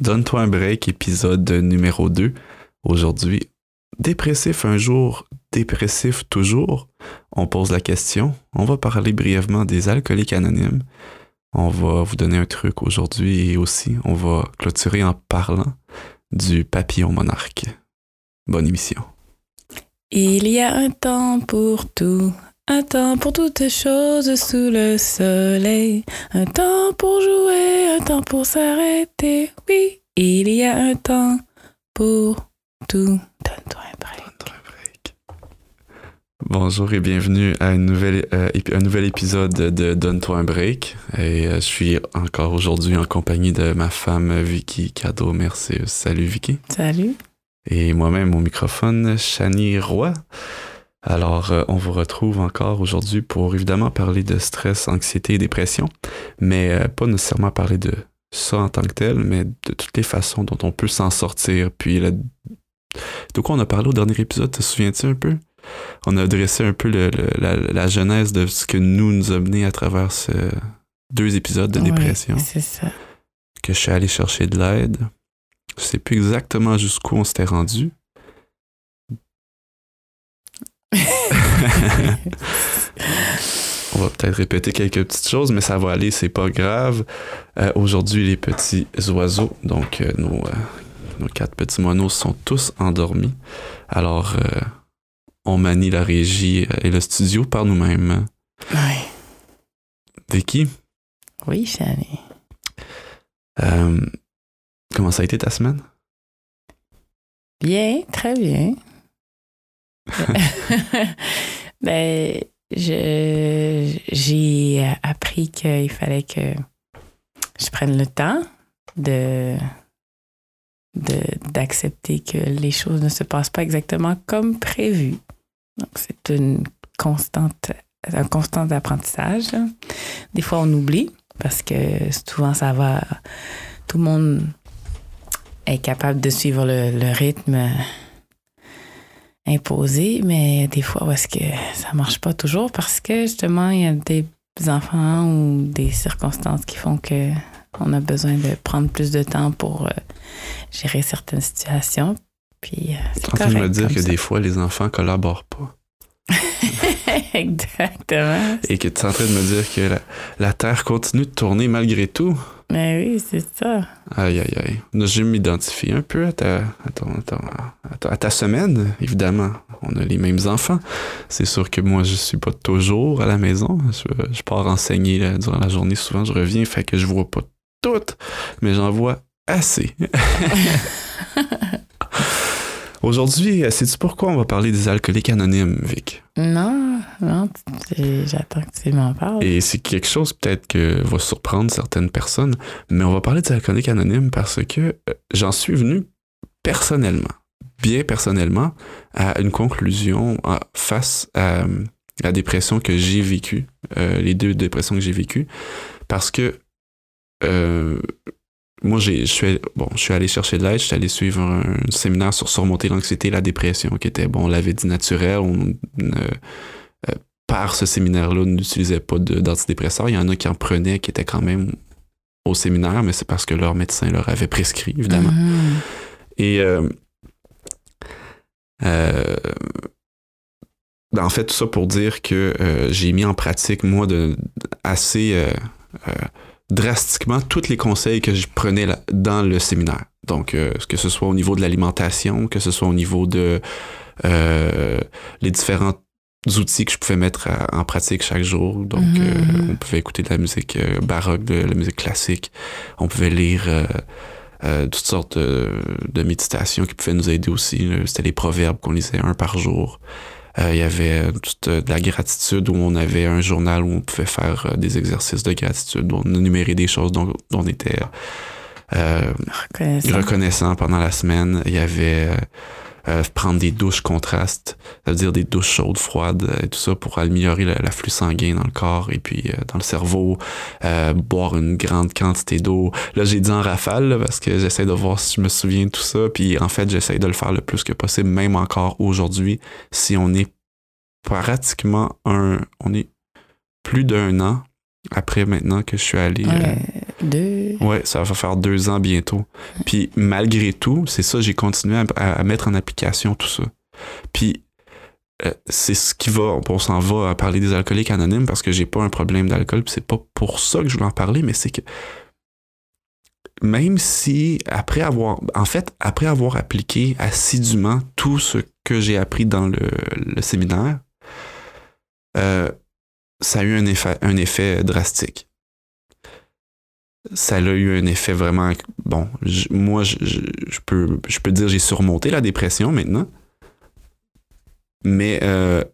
Donne-toi un break, épisode numéro 2. Aujourd'hui, dépressif un jour, dépressif toujours. On pose la question. On va parler brièvement des alcooliques anonymes. On va vous donner un truc aujourd'hui et aussi on va clôturer en parlant du papillon monarque. Bonne émission. Il y a un temps pour tout, un temps pour toutes choses sous le soleil, un temps pour jouer, un temps pour s'arrêter. Oui, il y a un temps pour tout. Donne-toi un break. Bonjour et bienvenue à une nouvelle, euh, un nouvel épisode de Donne-toi un break. Et euh, je suis encore aujourd'hui en compagnie de ma femme Vicky Cadeau. Merci. Salut Vicky. Salut. Et moi-même au microphone, Chani Roy. Alors, euh, on vous retrouve encore aujourd'hui pour évidemment parler de stress, anxiété et dépression, mais euh, pas nécessairement parler de ça en tant que tel, mais de toutes les façons dont on peut s'en sortir. Puis, la... de quoi on a parlé au dernier épisode, te souviens-tu un peu? On a dressé un peu le- le- la, la genèse de ce que nous nous a mené à travers ce deux épisodes de Ouais, dépression c'est ça. que je suis allé chercher de l'aide. Je sais plus exactement jusqu'où on s'était rendu. On va peut-être répéter quelques petites choses, mais ça va aller, c'est pas grave. Euh, Aujourd'hui, les petits oiseaux, donc euh, nos, euh, nos quatre petits monos sont tous endormis. Alors, on manie la régie et le studio par nous-mêmes. Ouais. Vicky, Oui, Chani. euh, comment ça a été ta semaine? Bien, très bien. ben, j'ai appris qu'il fallait que je prenne le temps de, d'accepter que les choses ne se passent pas exactement comme prévu. Donc, c'est une constante, un constant apprentissage. Des fois, on oublie parce que souvent, ça va. Tout le monde est capable de suivre le rythme imposé, mais des fois, où est-ce que ça marche pas toujours parce que justement, il y a des enfants ou des circonstances qui font que on a besoin de prendre plus de temps pour euh, gérer certaines situations. Puis, euh, en train de me dire que ça. des fois, les enfants collaborent pas. Exactement. Et que tu es en train de me dire que la, la Terre continue de tourner malgré tout. Mais oui, c'est ça. Aïe, aïe, aïe. Je m'identifie un peu à ta, à, ton- à ton- à ta- à ta semaine, évidemment. On a les mêmes enfants. C'est sûr que moi, je suis pas toujours à la maison. Je, je pars enseigner là, durant la journée. Souvent, je reviens, fait que je vois pas toutes, mais j'en vois assez. Aujourd'hui, sais-tu pourquoi on va parler des alcooliques anonymes, Vic? Non, non, j'attends que tu m'en parles. Et c'est quelque chose peut-être que va surprendre certaines personnes, mais on va parler des alcooliques anonymes parce que euh, j'en suis venu personnellement, bien personnellement, à une conclusion face à euh, la dépression que j'ai vécue, euh, les deux dépressions que j'ai vécues, parce que euh, moi, j'ai, je suis, bon, je suis allé chercher de l'aide, je suis allé suivre un, séminaire sur surmonter l'anxiété et la dépression, qui était, bon, on l'avait dit naturel, on ne- euh, par ce séminaire-là, on n'utilisait pas d'antidépresseurs. Il y en a qui en prenaient, qui étaient quand même au séminaire, mais c'est parce que leur médecin leur avait prescrit, évidemment. Mhm. Et euh, euh, ben, en fait, tout ça pour dire que euh, j'ai mis en pratique, moi, de, assez euh, euh, drastiquement tous les conseils que je prenais là- dans le séminaire. Donc, euh, que ce soit au niveau de l'alimentation, que ce soit au niveau de euh, les différents outils que je pouvais mettre à- en pratique chaque jour. Donc, Mhm, euh, on pouvait écouter de la musique euh, baroque, de la musique classique. On pouvait lire toutes sortes de, de méditations qui pouvaient nous aider aussi. C'était les proverbes qu'on lisait un par jour. Euh, il y avait euh, toute euh, de la gratitude où on avait un journal où on pouvait faire des exercices de gratitude, où on énumérait des choses dont, dont on était Reconnaissant. reconnaissant pendant la semaine. Il y avait euh, prendre des douches contrastes, ça veut dire des douches chaudes, froides, euh, et tout ça pour améliorer l'afflux sanguin dans le corps et puis euh, dans le cerveau, euh, boire une grande quantité d'eau. Là, j'ai dit en rafale là, parce que j'essaie de voir si je me souviens de tout ça, puis en fait, j'essaie de le faire le plus que possible, même encore aujourd'hui, si on est pratiquement un, on est plus d'un an après maintenant que je suis allé Ouais. Deux. Ouais, ça va faire deux ans bientôt. Puis malgré tout, c'est ça, j'ai continué à, mettre en application tout ça. Puis euh, c'est ce qui va, on s'en va à parler des alcooliques anonymes parce que j'ai pas un problème d'alcool, puis c'est pas pour ça que je voulais en parler, mais c'est que même si après avoir, en fait, après avoir appliqué assidûment tout ce que j'ai appris dans le, le séminaire, euh, ça a eu un effet, un effet drastique. Ça a eu un effet vraiment bon. je- moi, je, je- je peux, je peux dire j'ai surmonté la dépression maintenant, mais euh,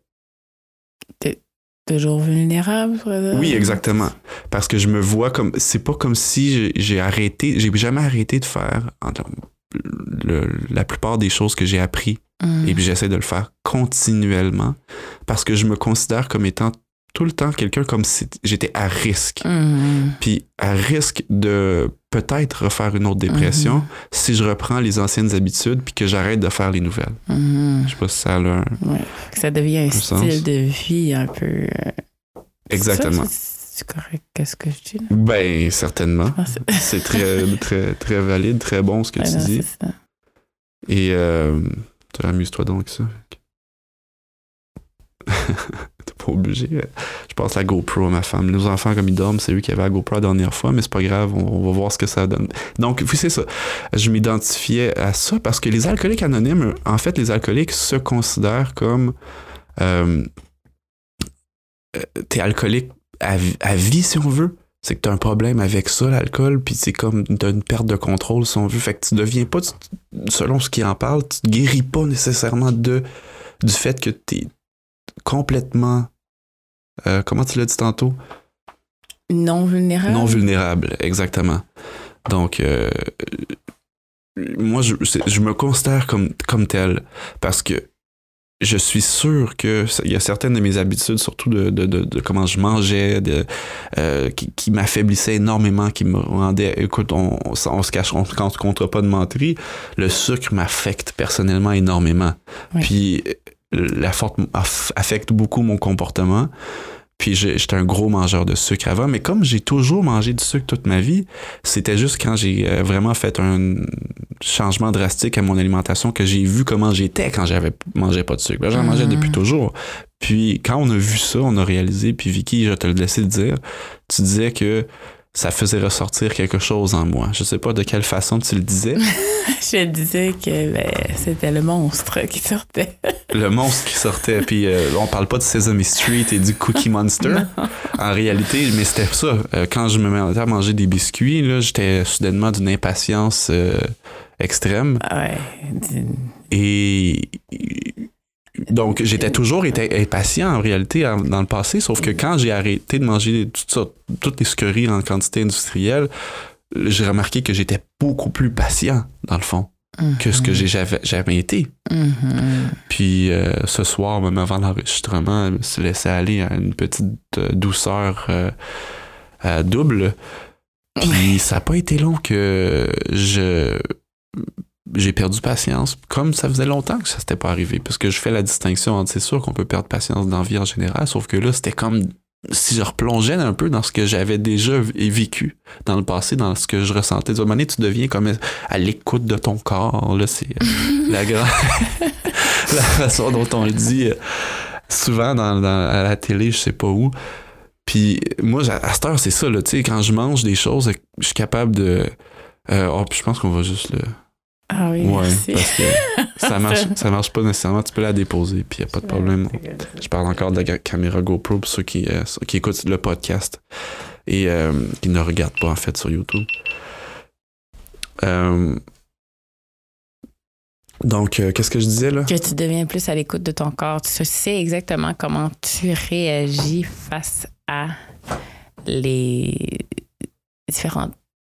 Toujours vulnérable. Oui, exactement. Parce que je me vois comme. C'est pas comme si j'ai- arrêté. J'ai jamais arrêté de faire le- la plupart des choses que j'ai appris. Mm. Et puis j'essaie de le faire continuellement. Parce que je me considère comme étant tout le temps quelqu'un comme si j'étais à risque. Mm. Puis à risque de peut-être refaire une autre dépression si je reprends les anciennes habitudes puis que j'arrête de faire les nouvelles. Mhm. Je sais pas si ça a un... Ouais. Ça devient un Un sens. style de vie un peu. euh, Exactement. C'est correct, qu'est-ce que je dis là? Ben, certainement. C'est- très, très, très valide, très bon ce que Ouais, tu non, dis. ça. Et euh, tu amuse-toi donc ça? T'es pas obligé. Je passe la GoPro à ma femme. Nos enfants, comme ils dorment, c'est eux qui avaient la GoPro la dernière fois, mais c'est pas grave, on, va voir ce que ça donne. Donc, oui, c'est ça. Je m'identifiais à ça parce que les alcooliques anonymes, en fait, les alcooliques se considèrent comme. Euh, euh, T'es alcoolique à, à vie, si on veut. C'est que t'as un problème avec ça, l'alcool, puis c'est comme t'as une perte de contrôle, si on veut. Fait que tu deviens pas, tu- selon ce qui en parle, tu te guéris pas nécessairement de, du fait que t'es complètement. euh, comment tu l'as dit tantôt? Non vulnérable. Non vulnérable, exactement. Donc, euh, moi, je, me considère comme, comme tel parce que je suis sûr que il y a certaines de mes habitudes, surtout de, de, de, de comment je mangeais, de, euh, qui, qui m'affaiblissaient énormément, qui me rendaient. Écoute, on, on, se cache, on se comptera pas de menterie. Le sucre m'affecte personnellement énormément. Oui. Puis la forte aff- affecte beaucoup mon comportement. Puis j'étais un gros mangeur de sucre avant, mais comme j'ai toujours mangé du sucre toute ma vie, c'était juste quand j'ai euh, vraiment fait un changement drastique à mon alimentation que j'ai vu comment j'étais quand j'avais mangeais pas de sucre. J'en mangeais Mhm. depuis toujours. Puis quand on a vu ça, on a réalisé, puis Vicky, je te le laisser le dire, tu disais que ça faisait ressortir quelque chose en moi. Je sais pas de quelle façon tu le disais. Je disais que ben, c'était le monstre qui sortait. le monstre qui sortait. Puis euh, on parle pas de Sesame Street et du Cookie Monster. En réalité, mais c'était ça. Euh, quand je me mettais à manger des biscuits, là, j'étais soudainement d'une impatience euh, extrême. Ah ouais. Et donc, j'étais toujours été impatient en réalité dans le passé, sauf que quand j'ai arrêté de manger toutes, sortes- toutes les sucreries en quantité industrielle, j'ai remarqué que j'étais beaucoup plus patient, dans le fond, que ce que j'ai jamais, été. Mhm. Puis euh, ce soir, même avant l'enregistrement, je me suis laissé aller à une petite euh, douceur euh, euh, double. Puis ça n'a pas été long que je j'ai perdu patience, comme ça faisait longtemps que ça s'était pas arrivé, parce que je fais la distinction entre c'est sûr qu'on peut perdre patience dans la vie en général, sauf que là, c'était comme si je replongeais un peu dans ce que j'avais déjà vécu dans le passé, dans ce que je ressentais. De manière, tu deviens comme à l'écoute de ton corps. Là, c'est euh, la grande la façon dont on le dit euh, souvent dans, dans- à la télé, je sais pas où. Puis moi, à cette heure, c'est ça, là, tu sais, quand je mange des choses, je suis capable de. euh, oh, puis je pense qu'on va juste le. Ah oui, Ouais, merci. parce que ça marche, ça marche pas nécessairement. Tu peux la déposer, puis y a pas de problème. Je parle encore de la caméra GoPro pour ceux qui, euh, qui écoutent le podcast et euh, qui ne regardent pas en fait sur YouTube. Euh, donc, euh, qu'est-ce que je disais là? Que tu deviens plus à l'écoute de ton corps. Tu sais exactement comment tu réagis face à les différents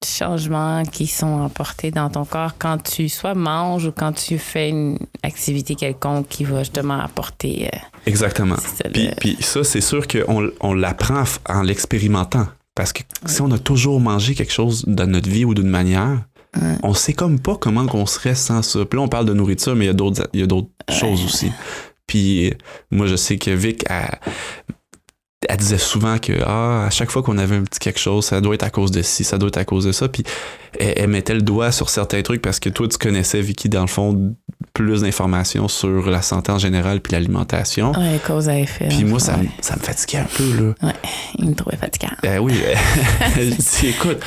changements qui sont apportés dans ton corps quand tu soit manges ou quand tu fais une activité quelconque qui va justement apporter euh, Exactement. ça, Puis, le- puis ça, c'est sûr qu'on on l'apprend en l'expérimentant. Parce que si on a toujours mangé quelque chose dans notre vie ou d'une manière, Ouais. on sait comme pas comment qu'on serait sans ça. Puis là, on parle de nourriture, mais il y a d'autres, il y a d'autres choses aussi. Puis moi, je sais que Vic, elle, elle disait souvent que ah, à chaque fois qu'on avait un petit quelque chose, ça doit être à cause de ci, ça doit être à cause de ça. Puis elle, elle mettait le doigt sur certains trucs parce que toi, tu connaissais, Vicky, dans le fond, plus d'informations sur la santé en général puis l'alimentation. Ouais, cause à effet. Puis moi, ça, me- ouais. ça me fatiguait un peu, là. Il me trouvait fatigant. Ben oui, je dis, écoute,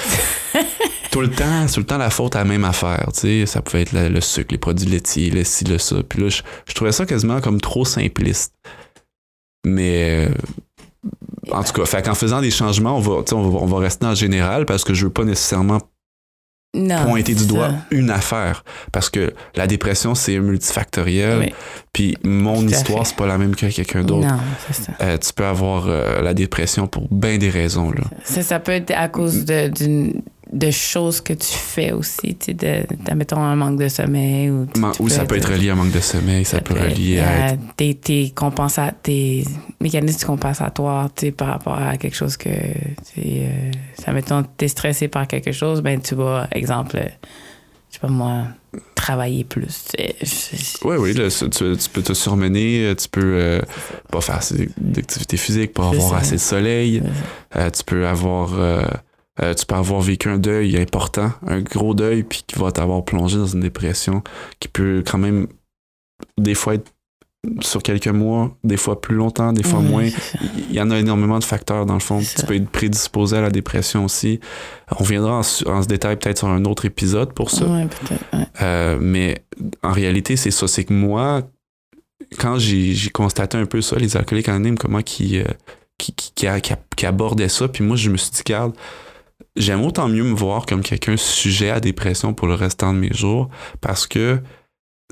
tout le temps, tout le temps la faute à la même affaire, tu sais, ça pouvait être le, le sucre, les produits laitiers, le ci, le ça. Puis là, je, je trouvais ça quasiment comme trop simpliste. Mais euh, en tout cas, fait qu'en faisant des changements, on va, on va, on va rester en général parce que je veux pas nécessairement Non. pointer du doigt ça. une affaire. Parce que la dépression, c'est multifactoriel. Oui. Puis mon histoire, c'est pas la même que quelqu'un d'autre. Non, c'est ça. Euh, tu peux avoir euh, la dépression pour bien des raisons. Là. ça. Ça peut être à cause d'une- de choses que tu fais aussi, tu sais, de, un manque de sommeil. Ou, tu- Man- tu Ou peux ça peut être relié à un manque de sommeil, ça, peut relier à être- tes, tes, compensa- tes mécanismes compensatoires tu sais, par rapport à quelque chose que tu sais, euh, ça mettons t'es stressé par quelque chose ben tu vas exemple euh, je sais pas moi travailler plus tu sais. Je- Oui, oui, là, tu, tu peux te surmener, euh, tu peux euh, pas faire assez d'activité physique, pas avoir assez de soleil, euh, tu peux avoir euh, tu peux avoir vécu un deuil important, un gros deuil, puis qui va t'avoir plongé dans une dépression qui peut quand même des fois être sur quelques mois, des fois plus longtemps, des fois moins. Il y en a énormément de facteurs dans le fond. Tu peux être prédisposé à la dépression aussi. On viendra en, en ce détail peut-être sur un autre épisode pour ça. Peut-être, ouais. Euh, mais en réalité, c'est ça. C'est que moi, quand j'ai constaté un peu ça, les alcooliques anonymes, comment qui, euh, qui, qui, qui, abordaient ça, puis moi, je me suis dit, garde, j'aime autant mieux me voir comme quelqu'un sujet à dépression pour le restant de mes jours parce que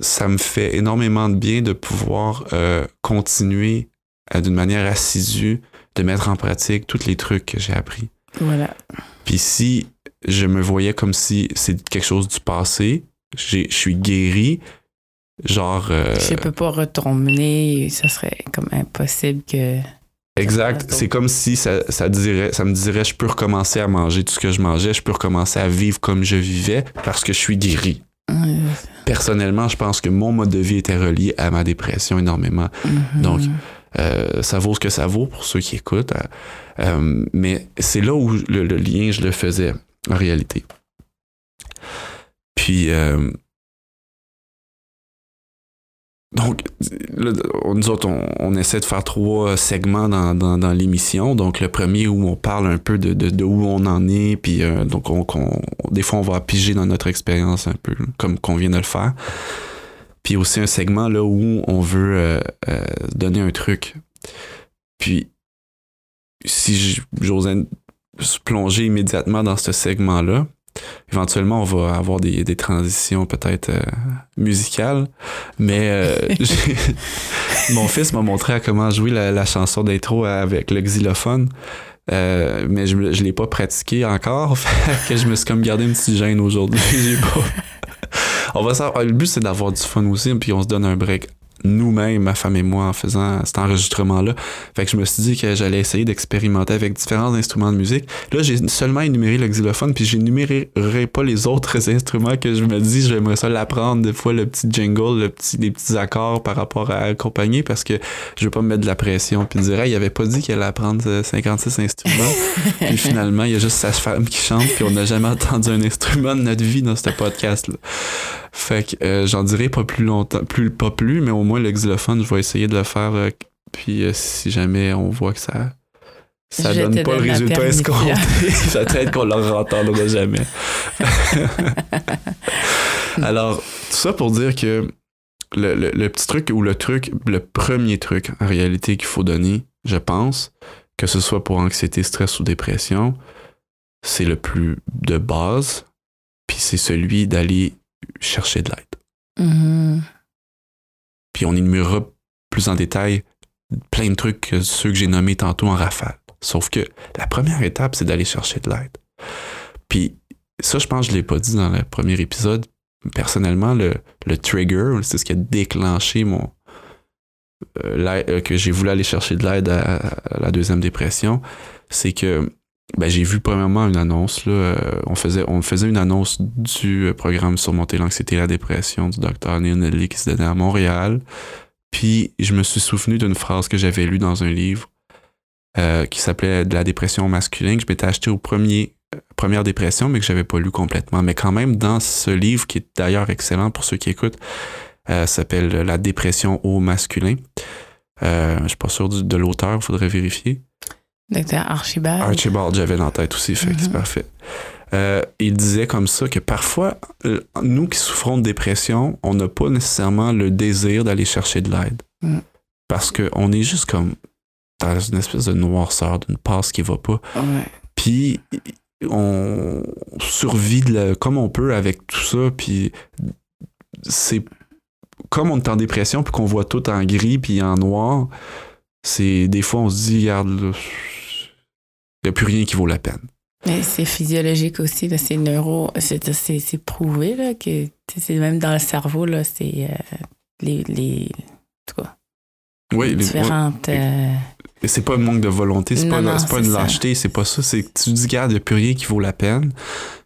ça me fait énormément de bien de pouvoir euh, continuer euh, d'une manière assidue de mettre en pratique tous les trucs que j'ai appris. voilà Puis si je me voyais comme si c'est quelque chose du passé, je suis guéri, genre... euh, je peux pas retourner ça serait comme impossible que exact. C'est comme si ça, ça, dirait, ça me dirait, je peux recommencer à manger tout ce que je mangeais, je peux recommencer à vivre comme je vivais parce que je suis guéri. Personnellement, je pense que mon mode de vie était relié à ma dépression énormément. mhm. Donc, Euh, ça vaut ce que ça vaut pour ceux qui écoutent. Euh, euh, mais c'est là où le, le lien, je le faisais en réalité. Puis, euh, donc, là, nous autres, on, essaie de faire trois segments dans, l'émission. Donc, le premier où on parle un peu de, où on en est, puis euh, donc, on, des fois, on va piger dans notre expérience un peu, comme qu'on vient de le faire. Puis aussi un segment là où on veut euh, euh, donner un truc. Puis, si j'osais plonger immédiatement dans ce segment-là, éventuellement, on va avoir des, des transitions peut-être euh, musicales. Mais euh, mon fils m'a montré à comment jouer la, la chanson d'intro avec le xylophone. Euh, mais je ne l'ai pas pratiqué encore. Fait que je me suis comme gardé une petite gêne aujourd'hui. Pas. On va savoir. Le but, c'est d'avoir du fun aussi, puis on se donne un break nous-mêmes, ma femme et moi, en faisant cet enregistrement-là. Fait que je me suis dit que j'allais essayer d'expérimenter avec différents instruments de musique. Là, j'ai seulement énuméré le xylophone, puis j'énumérerai pas les autres instruments que je me dis, j'aimerais ça l'apprendre, des fois le petit jingle, le petit, les petits accords par rapport à accompagner, parce que je veux pas me mettre de la pression, puis dire, hey, il avait pas dit qu'elle allait apprendre euh, 56 instruments. puis finalement, il y a juste sa femme qui chante, puis on n'a jamais entendu un instrument de notre vie dans ce podcast-là. Fait que euh, j'en dirai pas plus longtemps, plus pas plus, mais au moins le xylophone, je vais essayer de le faire. euh, puis euh, si jamais on voit que ça ça Je donne pas le donne résultat escompté, peut-être qu'on le entendra jamais. Alors, tout ça pour dire que le, le- le petit truc ou le truc, le premier truc en réalité qu'il faut donner, je pense, que ce soit pour anxiété, stress ou dépression, c'est le plus de base, puis c'est celui d'aller chercher de l'aide. Mhm. Puis on énumérera plus en détail plein de trucs que ceux que j'ai nommés tantôt en rafale. Sauf que la première étape, c'est d'aller chercher de l'aide. Puis ça, je pense que je ne l'ai pas dit dans le premier épisode. Personnellement, le, le trigger, c'est ce qui a déclenché mon. euh, euh, que j'ai voulu aller chercher de l'aide à la deuxième dépression, c'est que ben, j'ai vu premièrement une annonce. Là, euh, on, faisait, on faisait une annonce du euh, programme Surmonter l'anxiété et la dépression du docteur Neil qui se donnait à Montréal. Puis je me suis souvenu d'une phrase que j'avais lue dans un livre euh, qui s'appelait De la dépression masculine, que je m'étais acheté au premier première dépression, mais que j'avais pas lu complètement. Mais quand même, dans ce livre, qui est d'ailleurs excellent pour ceux qui écoutent, s'appelle La dépression au masculin. Euh, je suis pas sûr de l'auteur, il faudrait vérifier. Docteur Archibald. Archibald, j'avais dans la tête aussi, fait c'est mhm. parfait. Euh, il disait comme ça que parfois, euh, nous qui souffrons de dépression, on n'a pas nécessairement le désir d'aller chercher de l'aide. Mm. Parce qu'on est juste comme dans une espèce de noirceur, d'une passe qui va pas. Puis on survit comme on peut avec tout ça, puis c'est comme on est en dépression puis qu'on voit tout en gris puis en noir, c'est des fois on se dit regarde n'y a plus rien qui vaut la peine. Mais c'est physiologique aussi, c'est neuro, c'est prouvé là, que c'est même dans le cerveau, là, c'est euh, les, les. Oui, différentes. Euh, c'est pas un manque de volonté, c'est pas, pas une lâcheté, c'est pas ça. C'est que tu dis, regarde, il n'y a plus rien qui vaut la peine.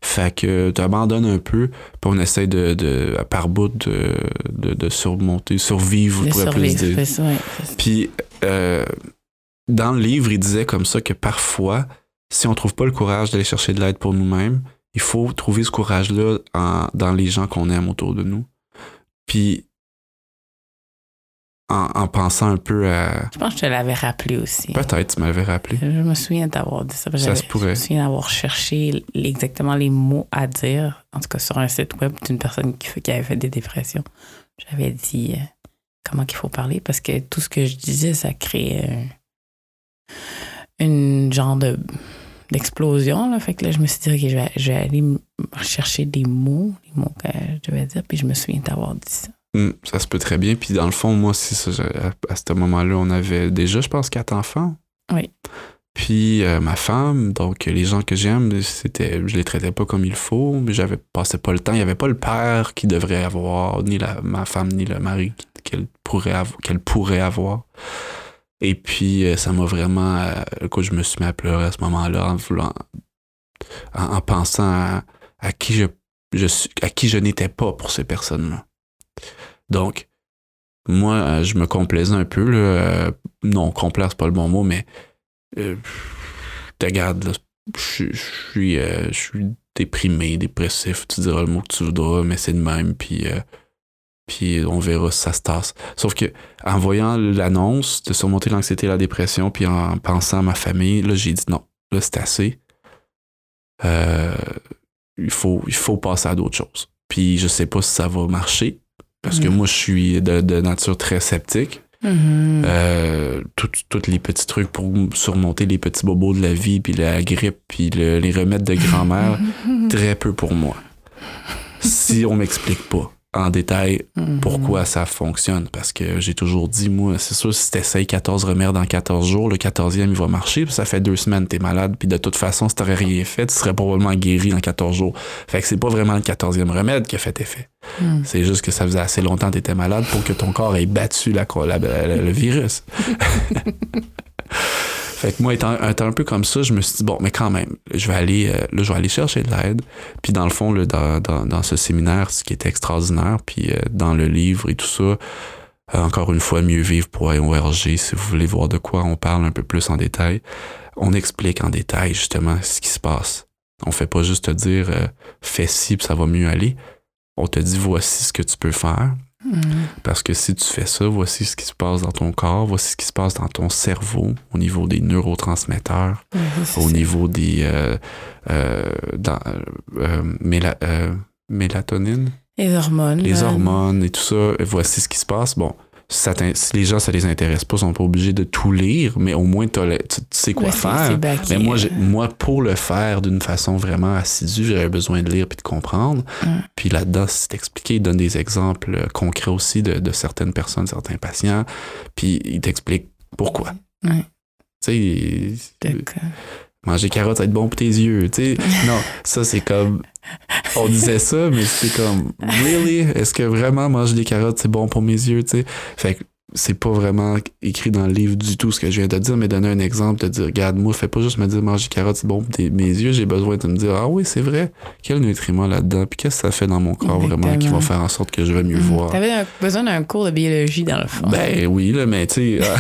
Fait que tu abandonnes un peu, puis on essaie de, de par bout, de, de, surmonter, survivre, pour plus dire. Puis, euh, dans le livre, il disait comme ça que parfois, si on trouve pas le courage d'aller chercher de l'aide pour nous-mêmes, il faut trouver ce courage-là dans les gens qu'on aime autour de nous. Puis, en, pensant un peu à. Je pense que je te l'avais rappelé aussi. Peut-être, tu m'avais rappelé. Je me souviens d'avoir dit ça. Ça se pourrait. Je me souviens d'avoir cherché exactement les mots à dire, en tout cas sur un site web d'une personne qui, qui, avait fait des dépressions. J'avais dit euh, comment qu'il faut parler parce que tout ce que je disais, ça créait une genre de d'explosion. Là. Fait que là, je me suis dit, OK, je vais, je vais aller chercher des mots, les mots que je devais dire, puis je me souviens d'avoir dit ça. Hmm, ça se peut très bien. Puis dans le fond, moi, si à, ce moment-là, on avait déjà, je pense, quatre enfants. Oui. Puis euh, ma femme, donc les gens que j'aime, c'était, je les traitais pas comme il faut, mais j'avais passé pas le temps. Il y avait pas le père qui devrait avoir, ni la, ma femme, ni le mari qu'elle pourrait, avoir, qu'elle pourrait avoir. Et puis euh, ça m'a vraiment, euh, quand je me suis mis à pleurer à ce moment-là, en voulant, en, pensant à, qui je, je à qui je n'étais pas pour ces personnes-là. Donc, moi, euh, je me complaisais un peu. Non, complaire, c'est pas le bon mot, mais regarde, je, suis, je suis déprimé, dépressif, tu diras le mot que tu voudras, mais c'est de même, puis, puis on verra si ça se tasse. Sauf que en voyant l'annonce de surmonter l'anxiété et la dépression, puis en pensant à ma famille, là, j'ai dit non, là, c'est assez. il, faut, il faut passer à d'autres choses. Puis je sais pas si ça va marcher, parce que mm. moi, je suis de, nature très sceptique. Mm-hmm. Euh, tous les petits trucs pour surmonter les petits bobos de la vie, puis la grippe, puis les remèdes de grand-mère, très peu pour moi. Si on m'explique pas en détail mhm. pourquoi ça fonctionne. Parce que j'ai toujours dit, moi, c'est sûr, si t'essayes 14 remèdes en 14 jours, le 14e, il va marcher. Puis ça fait deux semaines que t'es malade. Puis de toute façon, si t'aurais rien fait, tu serais probablement guéri en 14 jours. Fait que c'est pas vraiment le 14e remède qui a fait effet. Mhm. C'est juste que ça faisait assez longtemps que t'étais malade pour que ton corps ait battu la, le virus. Fait que moi, étant, un peu comme ça, je me suis dit, bon, mais quand même, je vais aller, euh, là, je vais aller chercher de l'aide. Puis dans le fond, là, dans, dans, dans, ce séminaire, ce qui était extraordinaire, puis euh, dans le livre et tout ça, euh, encore une fois, mieux vivre pour ORG, si vous voulez voir de quoi on parle un peu plus en détail, on explique en détail justement ce qui se passe. On fait pas juste te dire, fais ci, puis ça va mieux aller. On te dit, voici ce que tu peux faire parce que si tu fais ça, voici ce qui se passe dans ton corps, voici ce qui se passe dans ton cerveau au niveau des neurotransmetteurs, au niveau des euh, euh, dans, euh, mélatonine. Les hormones. Les hormones et tout ça. Voici ce qui se passe. Bon, si les gens, ça les intéresse pas, ils sont pas obligés de tout lire, mais au moins tu, sais quoi faire. mais moi, moi, pour le faire d'une façon vraiment assidue, j'avais besoin de lire puis de comprendre. Puis là-dedans, c'est expliqué, il donne des exemples euh, concrets aussi de, certaines personnes, certains patients, puis il t'explique pourquoi. Tu sais, manger carottes, ça va être bon pour tes yeux. Tu sais. non, ça, c'est comme. On disait ça, mais c'est comme, really? Est-ce que vraiment manger des carottes, c'est bon pour mes yeux? Tu sais? Fait que c'est pas vraiment écrit dans le livre du tout ce que je viens de dire, mais donner un exemple, de dire, regarde, moi, fais pas juste me dire manger des carottes, c'est bon pour mes yeux, j'ai besoin de me dire, ah oui, c'est vrai, quel nutriment là-dedans, puis qu'est-ce que ça fait dans mon corps vraiment qui va faire en sorte que je vais mieux mmh. voir? T'avais besoin d'un cours de biologie dans le fond. Ben oui, là, mais tu sais.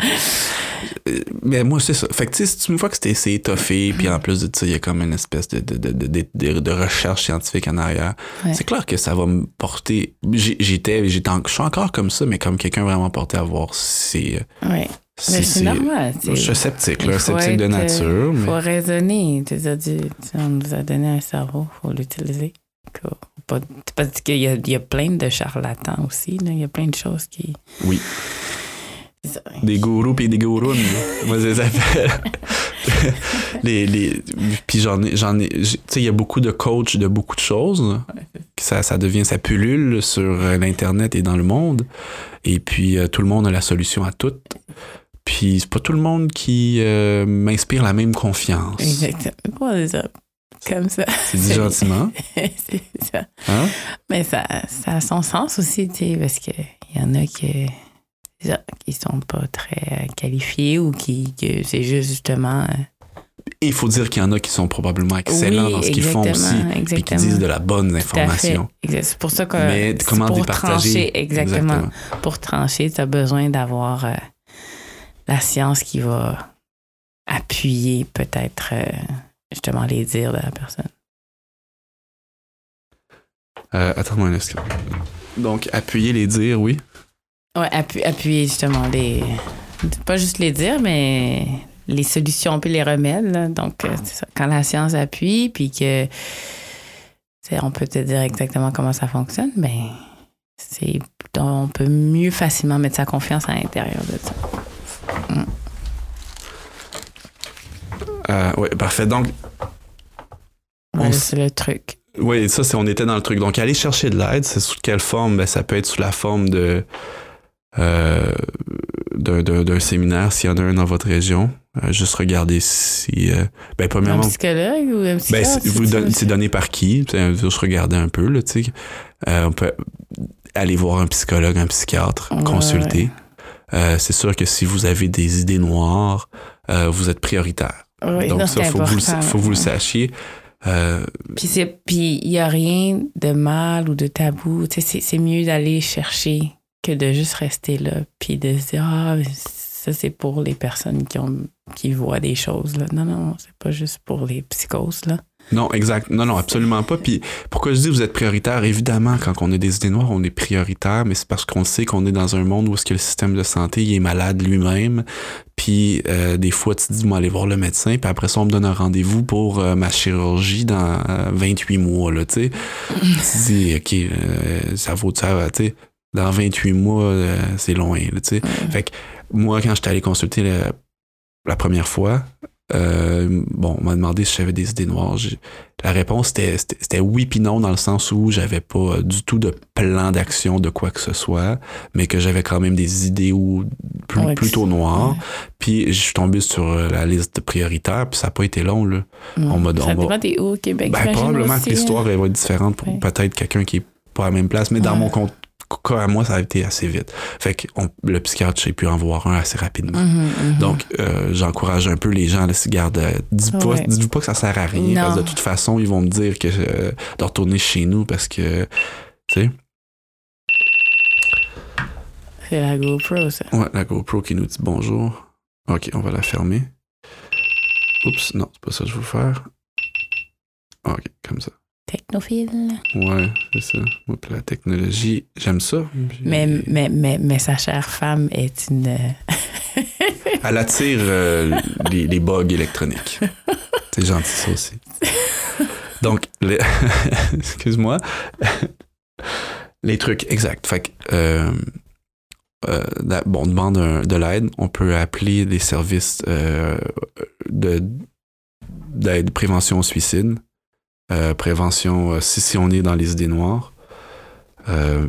euh, mais moi, c'est ça. Fait que, tu sais, si tu me vois que c'est étoffé, puis en plus de ça, il y a comme une espèce de, de, de, de, de- de recherche scientifique en arrière, Ouais. c'est clair que ça va me porter. J'étais, j'étais je suis encore comme ça, mais comme quelqu'un vraiment porté à voir si. Ouais. si Mais c'est normal. Je suis sceptique, là, sceptique de être, euh, nature, Il faut mais. raisonner. Tu as dit, on nous a donné un cerveau, il faut l'utiliser. Parce qu'il y a, il y a plein de charlatans aussi. là. Il y a plein de choses qui. Oui. Des gourous puis des gourous, moi je les appelle. les, les, puis j'en ai, j'en ai, tu sais, il y a beaucoup de coachs de beaucoup de choses. Ça, ça devient, ça pullule sur euh, l'Internet et dans le monde. Et puis, euh, tout le monde a la solution à tout. Puis, c'est pas tout le monde qui euh, m'inspire la même confiance. Exactement. Ça? Comme ça. C'est dit gentiment. c'est ça. Hein? Mais ça, ça a son sens aussi, tu sais, parce qu'il y en a qui, qui sont pas très euh, qualifiés ou qui, c'est juste justement. euh, Et il faut dire qu'il y en a qui sont probablement excellents oui, dans ce qu'ils font aussi. Puis qui disent de la bonne information. C'est pour ça que. Mais comment pour trancher, exactement. Pour trancher, tu as besoin d'avoir euh, la science qui va appuyer peut-être euh, justement les dires de la personne. Euh, Attends-moi un instant. Donc, appuyer les dires, oui. Ouais, appu- appuyer justement les. Pas juste les dire, mais les solutions puis les remèdes. là. Donc, euh, ça. Quand la science appuie, puis que. On peut te dire exactement comment ça fonctionne, mais c'est on peut mieux facilement mettre sa confiance à l'intérieur de ça. Euh, oui, parfait. Donc, c'est le truc. Oui, ça, c'est on était dans le truc. Donc, aller chercher de l'aide, c'est sous quelle forme? Ben, ça peut être sous la forme de euh, d'un- séminaire, s'il y en a un dans votre région. Euh, juste regarder si... euh, ben, Un premièrement, psychologue ou un ben, psychiatre? c'est- donné par qui? Juste regarder un peu, là, tu sais. Euh, on peut aller voir un psychologue, un psychiatre, Ouais, consulter. C'est sûr que si vous avez des idées noires, vous êtes prioritaire. Donc non, ça, c'est faut que vous, le- important. faut que vous le sachiez. Euh, Puis il y a rien de mal ou de tabou. C'est mieux d'aller chercher que de juste rester là puis de se dire ah ça c'est pour les personnes qui ont qui voient des choses là. Non non, c'est pas juste pour les psychoses là. Non, exact. Non, non, absolument pas. Puis pourquoi je dis vous êtes prioritaire? Évidemment, quand on a des idées noires, on est prioritaire, mais c'est parce qu'on sait qu'on est dans un monde où est-ce que le système de santé il est malade lui-même. Puis euh, des fois, tu te dis, moi, aller voir le médecin, puis après ça, on me donne un rendez-vous pour euh, ma chirurgie dans euh, 28 mois, là, tu sais. tu dis, OK, euh, ça vaut ça, tu sais. Dans 28 mois, euh, c'est loin, là. Fait que moi, quand j'étais allé consulter le- la première fois, euh, bon, on m'a demandé si j'avais des idées noires. La réponse c'était- oui puis non dans le sens où j'avais pas euh, du tout de plan d'action de quoi que ce soit, mais que j'avais quand même des idées ou plus- Ouais, plutôt noires. Puis je suis tombé sur la liste prioritaire, puis ça n'a pas été long là. On m'a- ça dépend des hauts au Québec. Ben, probablement aussi, que l'histoire hein. elle va être différente pour Ouais. peut-être quelqu'un qui est pas à la même place, mais dans mon compte cas à moi, ça a été assez vite. Fait que on- le psychiatre, j'ai pu en voir un assez rapidement. Mhm, mhm. Donc, euh, j'encourage un peu les gens à se garder. Dites pas, Ouais. dites-vous pas que ça sert à rien, Non. parce que de toute façon, ils vont me dire que euh, de retourner chez nous parce que, tu sais, C'est la GoPro ça. ouais, la GoPro qui nous dit bonjour. Ok, on va la fermer. Oups, non, c'est pas ça que je veux faire. Ok, comme ça. Technophile. Ouais, c'est ça. Moi, la technologie, j'aime ça. Mais, mais, mais, mais sa chère femme est une. Elle attire euh, les, les bugs électroniques. C'est gentil, ça aussi. Donc, les... excuse-moi. les trucs, exact. Fait que, euh, euh, bon, on demande un- de l'aide. On peut appeler des services euh, de, d'aide prévention au suicide, euh, prévention euh, si, si on est dans les idées noires. Euh,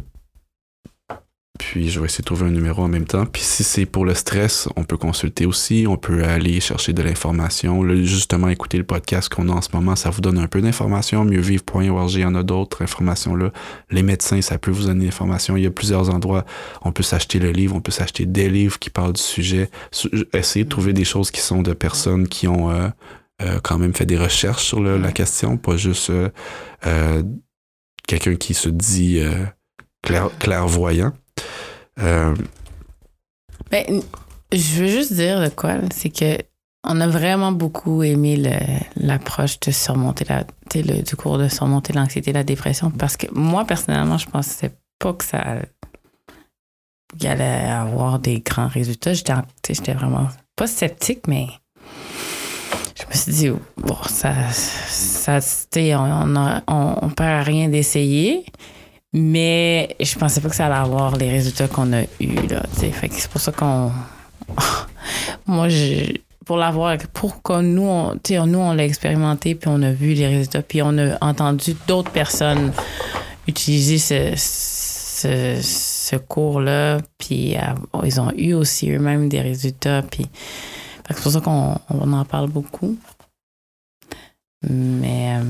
puis je vais essayer de trouver un numéro en même temps. Puis si c'est pour le stress, on peut consulter aussi. On peut aller chercher de l'information. Justement, écouter le podcast qu'on a en ce moment, ça vous donne un peu d'informations. Mieuxvivre.org, il y en a d'autres informations là. Les médecins, ça peut vous donner l'information. Il y a plusieurs endroits. On peut s'acheter le livre, on peut s'acheter des livres qui parlent du sujet. Su- Essayer de trouver des choses qui sont de personnes qui ont euh, quand même fait des recherches sur le- la question, pas juste euh, euh, quelqu'un qui se dit clair- clairvoyant. Euh, Ben, Je veux juste dire de quoi, c'est que on a vraiment beaucoup aimé l'approche de surmonter la, le, du cours de surmonter l'anxiété et la dépression parce que moi, personnellement, je pensais pas que ça il allait avoir des grands résultats. J'étais vraiment pas sceptique, mais je me suis dit, bon, ça, ça on, on, on, perd rien d'essayer. Mais je pensais pas que ça allait avoir les résultats qu'on a eus, là. Fait c'est pour ça qu'on. Moi, je, pour l'avoir, pour que nous, on, nous, on l'a expérimenté, puis on a vu les résultats, puis on a entendu d'autres personnes utiliser ce, ce, cours-là, puis euh, ils ont eu aussi eux-mêmes des résultats, puis c'est pour ça qu'on on en parle beaucoup. Mais. euh,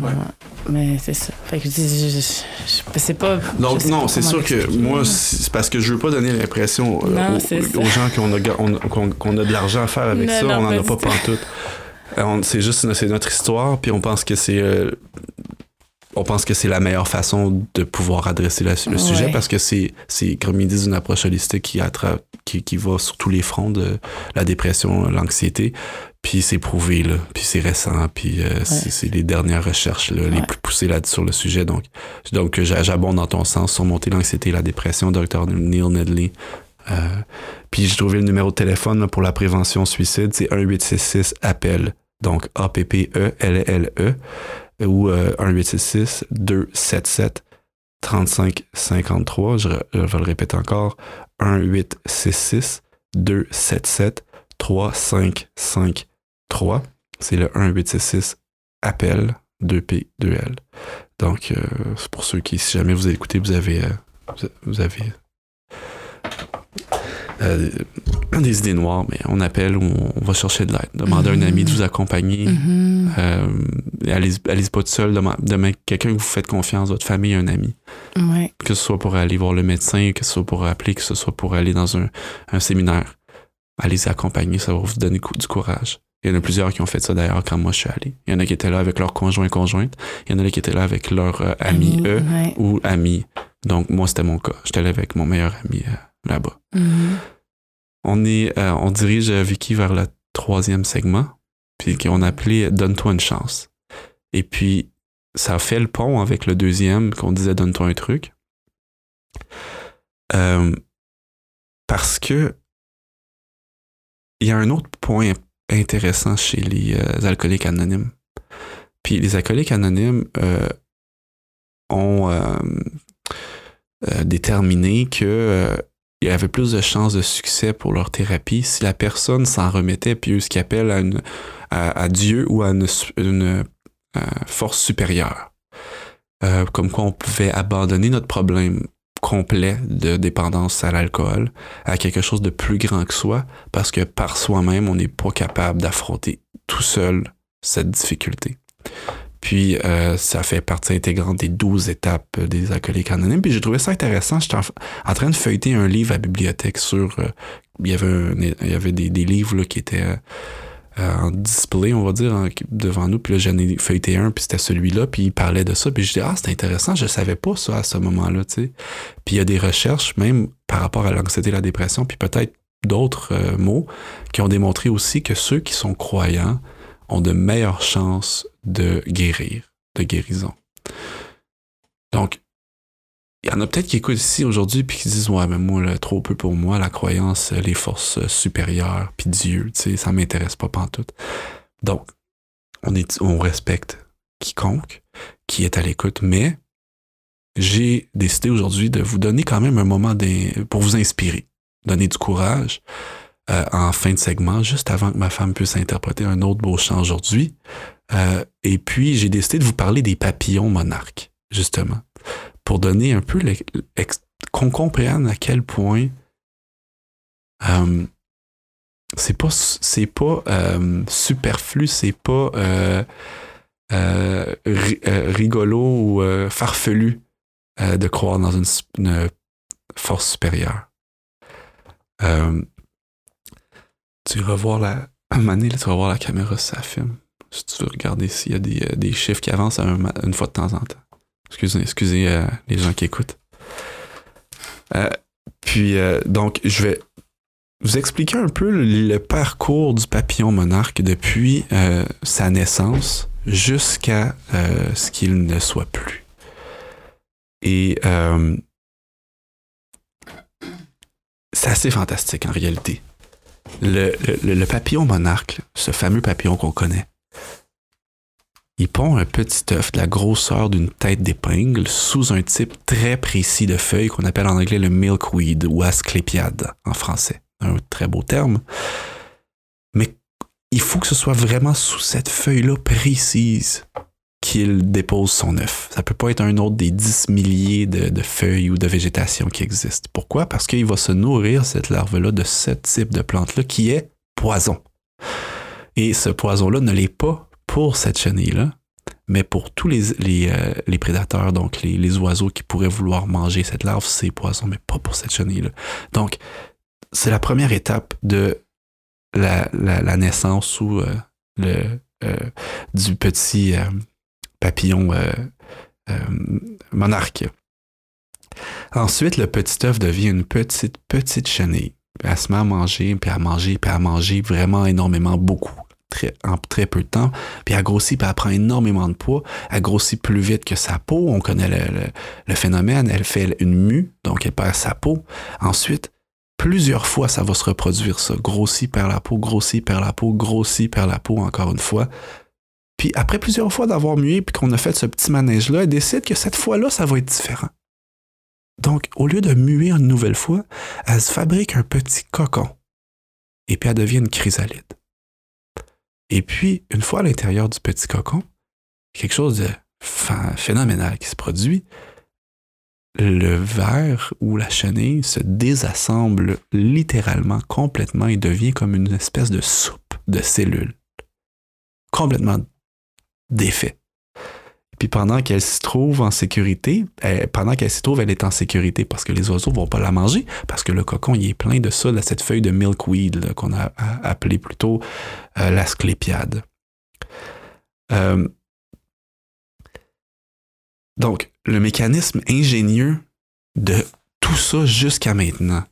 Ouais. Mais c'est ça. Fait que je dis, je- je- je- c'est pas. Donc, sais non, c'est sûr que moi, c'est parce que je veux pas donner l'impression euh, aux, gens qu'on a, qu'on- qu'on a de l'argent à faire avec Non, ça. non, on n'en a pas tout. pantoute. C'est juste c'est notre histoire, puis on pense que c'est. euh, on pense que c'est la meilleure façon de pouvoir adresser la- le sujet Ouais. parce que c'est, c'est, comme ils disent, une approche holistique qui, attrape, qui, qui va sur tous les fronts de la dépression, l'anxiété. Puis c'est prouvé, là. Puis c'est récent. Puis euh, c'est, c'est les dernières recherches là, les plus poussées là, sur le sujet. Donc, donc j'a- j'abonde dans ton sens. Surmonter l'anxiété et la dépression, Dr. Neil Nedley. Euh, puis j'ai trouvé le numéro de téléphone là, pour la prévention suicide, c'est 1866-APPEL. Donc A-P-P-E-L-L-E ou euh, 1866-277-3553. Je, re- je vais le répéter encore. 1866-277-3553. C'est le 1866 appel 2P 2L. Donc, euh, c'est pour ceux qui, si jamais vous écoutez, vous avez, euh, vous avez euh, des idées noires, mais on appelle ou on va chercher de l'aide. Demandez à un ami de vous accompagner. Mhm. Euh, allez, allez pas tout seul. Demain, demain quelqu'un que vous faites confiance, votre famille, un ami. Ouais. Que ce soit pour aller voir le médecin, que ce soit pour appeler, que ce soit pour aller dans un, un séminaire. Allez-y accompagner, ça va vous donner du courage. Il y en a plusieurs qui ont fait ça d'ailleurs quand moi je suis allé. Il y en a qui étaient là avec leur conjoint conjointe. Il y en a qui étaient là avec leurs euh, amis, eux, Ouais. ou amis. Donc moi c'était mon cas. J'étais allé avec mon meilleur ami euh, là-bas. Mhm. On est, euh, on dirige euh, Vicky vers le troisième segment, puis qu'on a appelé Donne-toi une chance. Et puis, ça fait le pont avec le deuxième qu'on disait Donne-toi un truc. Euh, parce que il y a un autre point intéressant chez les alcooliques anonymes. Puis les alcooliques anonymes ont déterminé que il y avait plus de chances de succès pour leur thérapie si la personne s'en remettait puis eux, ce qu'ils appellent à, Dieu ou à une, euh, force supérieure. Euh, comme quoi on pouvait abandonner notre problème complet de dépendance à l'alcool à quelque chose de plus grand que soi parce que par soi-même, on n'est pas capable d'affronter tout seul cette difficulté. Puis, euh, ça fait partie intégrante des 12 étapes des alcooliques anonymes. Puis, j'ai trouvé ça intéressant. J'étais en, train de feuilleter un livre à la bibliothèque sur. euh, il y avait, un- il y avait des, des livres là, qui étaient euh, en display, on va dire, devant nous. Puis là, j'en ai feuilleté un, puis c'était celui-là. Puis il parlait de ça. Puis je dis, ah, c'est intéressant. Je savais pas ça à ce moment-là, tu sais. Puis il y a des recherches, même par rapport à l'anxiété et la dépression, puis peut-être d'autres euh, mots, qui ont démontré aussi que ceux qui sont croyants ont de meilleures chances de guérir, de guérison. Donc, il y en a peut-être qui écoutent ici aujourd'hui puis qui disent ouais mais moi trop peu pour moi la croyance les forces supérieures puis Dieu tu sais ça m'intéresse pas pantoute donc on on respecte quiconque qui est à l'écoute mais j'ai décidé aujourd'hui de vous donner quand même un moment pour vous inspirer donner du courage euh, en fin de segment juste avant que ma femme puisse interpréter un autre beau chant aujourd'hui Euh, et puis j'ai décidé de vous parler des papillons monarques justement pour donner un peu qu'on comprenne à quel point euh, c'est pas c'est pas euh, superflu, c'est pas ri- rigolo ou farfelu de croire dans une, force supérieure. tu vas voir la tu la caméra si ça filme. si tu veux regarder s'il y a des, euh, des chiffres qui avancent une fois de temps en temps. Excusez, excusez euh, les gens qui écoutent. Euh, puis, donc, je vais vous expliquer un peu le, le parcours du papillon monarque depuis sa naissance jusqu'à ce qu'il ne soit plus. Et c'est assez fantastique en réalité. Le, papillon monarque, ce fameux papillon qu'on connaît, il pond un petit œuf de la grosseur d'une tête d'épingle sous un type très précis de feuille qu'on appelle en anglais le milkweed ou asclépiade en français. Un très beau terme. Mais il faut que ce soit vraiment sous cette feuille-là précise qu'il dépose son œuf. Ça peut pas être un autre des 10 milliers de, feuilles ou de végétation qui existent. Pourquoi? Parce qu'il va se nourrir, cette larve-là, de ce type de plante-là qui est poison. Et ce poison-là ne l'est pas pour cette chenille-là, mais pour tous les, les, euh, prédateurs, donc les, oiseaux qui pourraient vouloir manger cette larve, c'est poison, mais pas pour cette chenille-là. Donc, c'est la première étape de la, naissance ou euh, euh, du petit papillon euh, euh, monarque. Ensuite, le petit œuf devient une petite, petite chenille. Elle se met à manger, puis à manger, puis à manger vraiment énormément, beaucoup, très, en très peu de temps. Puis elle grossit, puis elle prend énormément de poids. Elle grossit plus vite que sa peau. On connaît le, phénomène. Elle fait une mue, donc elle perd sa peau. Ensuite, plusieurs fois, ça va se reproduire, ça. Grossit, perd la peau, grossit, perd la peau, grossit, perd la peau, encore une fois. Puis après plusieurs fois d'avoir mué, puis qu'on a fait ce petit manège-là, elle décide que cette fois-là, ça va être différent. Donc, au lieu de muer une nouvelle fois, elle se fabrique un petit cocon. Et puis elle devient une chrysalide. Et puis, une fois à l'intérieur du petit cocon, quelque chose de ph- phénoménal qui se produit. Le verre ou la chenille se désassemble littéralement complètement et devient comme une espèce de soupe de cellules. Complètement défait. Puis pendant qu'elle se trouve en sécurité, pendant qu'elle s'y trouve, elle est en sécurité parce que les oiseaux vont pas la manger, parce que le cocon, il est plein de ça, de cette feuille de milkweed qu'on a, appelée plutôt euh, l'asclépiade. Euh, donc, le mécanisme ingénieux de tout ça jusqu'à maintenant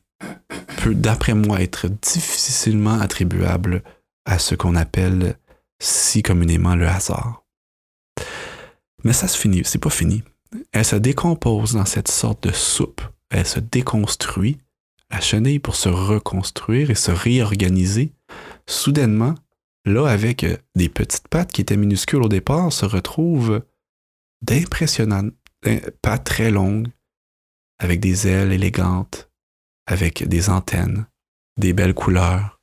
peut, d'après moi, être difficilement attribuable à ce qu'on appelle si communément le hasard. Mais ça se finit, c'est pas fini. Elle se décompose dans cette sorte de soupe. Elle se déconstruit, la chenille pour se reconstruire et se réorganiser. Soudainement, là, avec euh, des petites pattes qui étaient minuscules au départ, se retrouve d'impressionnantes pattes très longues, avec des ailes élégantes, avec des antennes, des belles couleurs.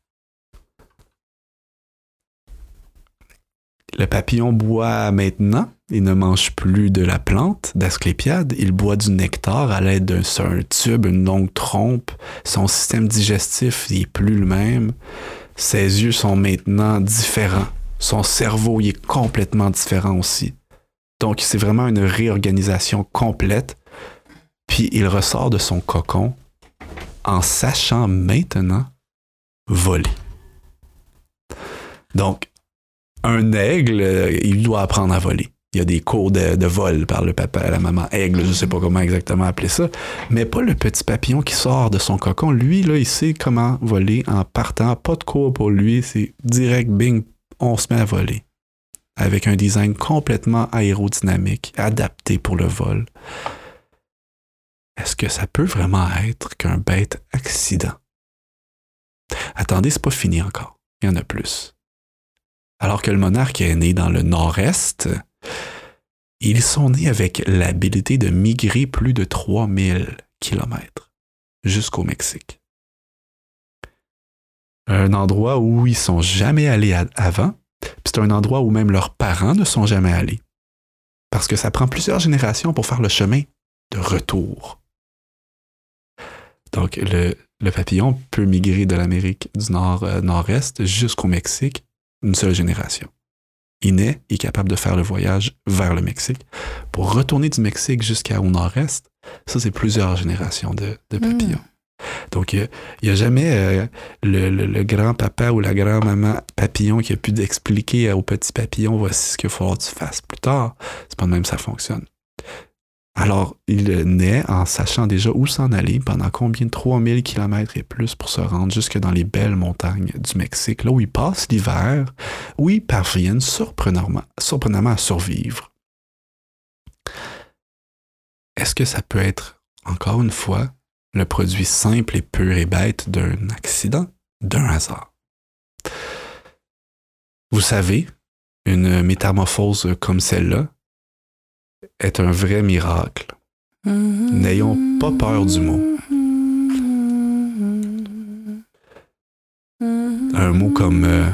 Le papillon boit maintenant. Il ne mange plus de la plante d'Asclépiade. Il boit du nectar à l'aide d'un un tube, une longue trompe. Son système digestif n'est plus le même. Ses yeux sont maintenant différents. Son cerveau est complètement différent aussi. Donc, c'est vraiment une réorganisation complète. Puis, il ressort de son cocon en sachant maintenant voler. Donc, un aigle, euh, il doit apprendre à voler. Il y a des cours de, vol par le papa, la maman aigle, je sais pas comment exactement appeler ça, mais pas le petit papillon qui sort de son cocon. Lui, là, il sait comment voler en partant. Pas de cours pour lui, c'est direct, bing, on se met à voler. Avec un design complètement aérodynamique, adapté pour le vol. Est-ce que ça peut vraiment être qu'un bête accident? Attendez, c'est pas fini encore. Il y en a plus. Alors que le monarque est né dans le nord-est, ils sont nés avec l'habilité de migrer plus de 3000 kilomètres jusqu'au Mexique. Un endroit où ils sont jamais allés avant, puis c'est un endroit où même leurs parents ne sont jamais allés. Parce que ça prend plusieurs générations pour faire le chemin de retour. Donc, le, le papillon peut migrer de l'Amérique du Nord, euh, jusqu'au Mexique une seule génération. Il naît, il est capable de faire le voyage vers le Mexique. Pour retourner du Mexique jusqu'au Nord-Est, ça, c'est plusieurs générations de, de papillons. Donc, il n'y a, jamais euh, le, grand-papa ou la grand-maman papillon qui a pu expliquer au petit papillon voici ce qu'il faut que tu fasses plus tard. C'est pas de même ça fonctionne. Alors, il naît en sachant déjà où s'en aller, pendant combien de 3000 km et plus pour se rendre jusque dans les belles montagnes du Mexique, là où il passe l'hiver, où ils parviennent surprenamment, surprenamment à survivre. Est-ce que ça peut être, encore une fois, le produit simple et pur et bête d'un accident, d'un hasard? Vous savez, une métamorphose comme celle-là, est un vrai miracle. N'ayons pas peur du mot. Un mot comme euh,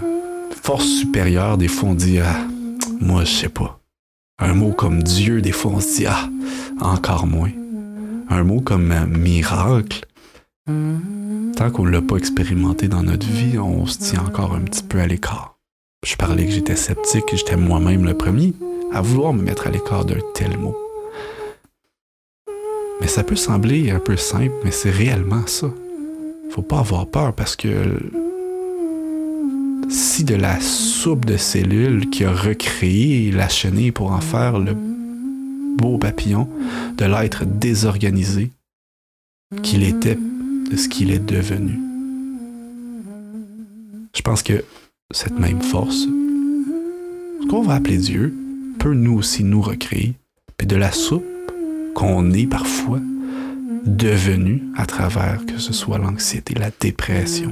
force supérieure, des fois on dit ah, moi je sais pas. Un mot comme Dieu, des fois on se dit ah, encore moins. Un mot comme euh, miracle, tant qu'on ne l'a pas expérimenté dans notre vie, on se tient encore un petit peu à l'écart. Je parlais que j'étais sceptique, j'étais moi-même le premier à vouloir me mettre à l'écart d'un tel mot. Mais ça peut sembler un peu simple, mais c'est réellement ça. Faut pas avoir peur parce que si de la soupe de cellules qui a recréé la chenille pour en faire le beau papillon, de l'être désorganisé qu'il était, de ce qu'il est devenu. Je pense que cette même force, ce qu'on va appeler Dieu, peut nous aussi nous recréer, puis de la soupe qu'on est parfois devenu à travers que ce soit l'anxiété, la dépression,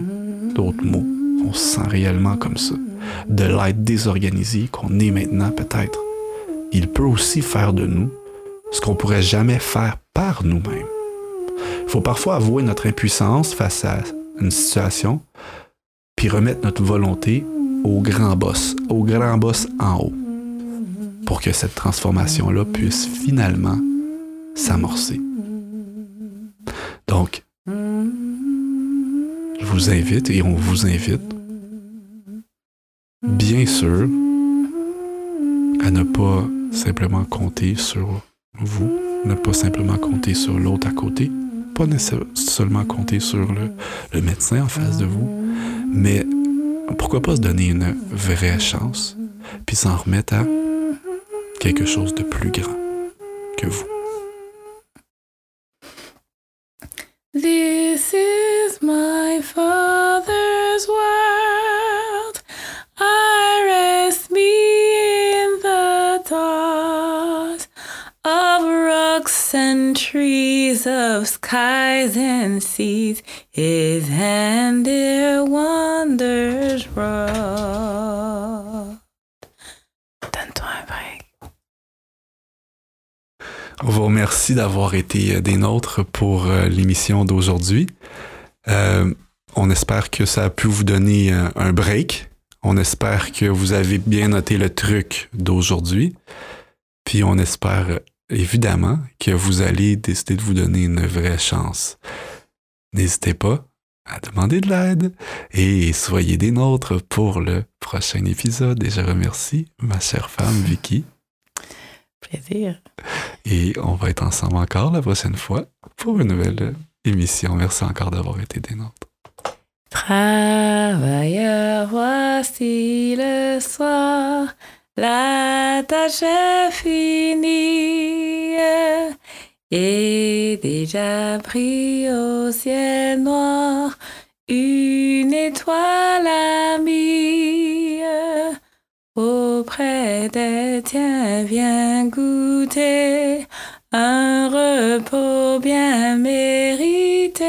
d'autres mots. On se sent réellement comme ça. De l'être désorganisé qu'on est maintenant peut-être. Il peut aussi faire de nous ce qu'on pourrait jamais faire par nous-mêmes. Il faut parfois avouer notre impuissance face à une situation, puis remettre notre volonté au grand boss, au grand boss en haut pour que cette transformation-là puisse finalement s'amorcer. Donc, je vous invite et on vous invite, bien sûr, à ne pas simplement compter sur vous, ne pas simplement compter sur l'autre à côté, pas seulement compter sur le, médecin en face de vous, mais pourquoi pas se donner une vraie chance, puis s'en remettre à quelque chose de plus grand que vous. This is my father's world. I rest me in the thought of rocks and trees, of skies and seas. His hand there wanders wrought. On vous remercie d'avoir été euh, des nôtres pour euh, l'émission d'aujourd'hui. Euh, on espère que ça a pu vous donner un break. On espère que vous avez bien noté le truc d'aujourd'hui. Puis on espère évidemment que vous allez décider de vous donner une vraie chance. N'hésitez pas à demander de l'aide et soyez des nôtres pour le prochain épisode. Et je remercie ma chère femme Vicky Plaisir. Et on va être ensemble encore la prochaine fois pour une nouvelle émission. Merci encore d'avoir été des nôtres. Travailleurs, voici le soir, la tâche est finie et déjà brille au ciel noir une étoile amie auprès des tiens, viens goûter un repos bien mérité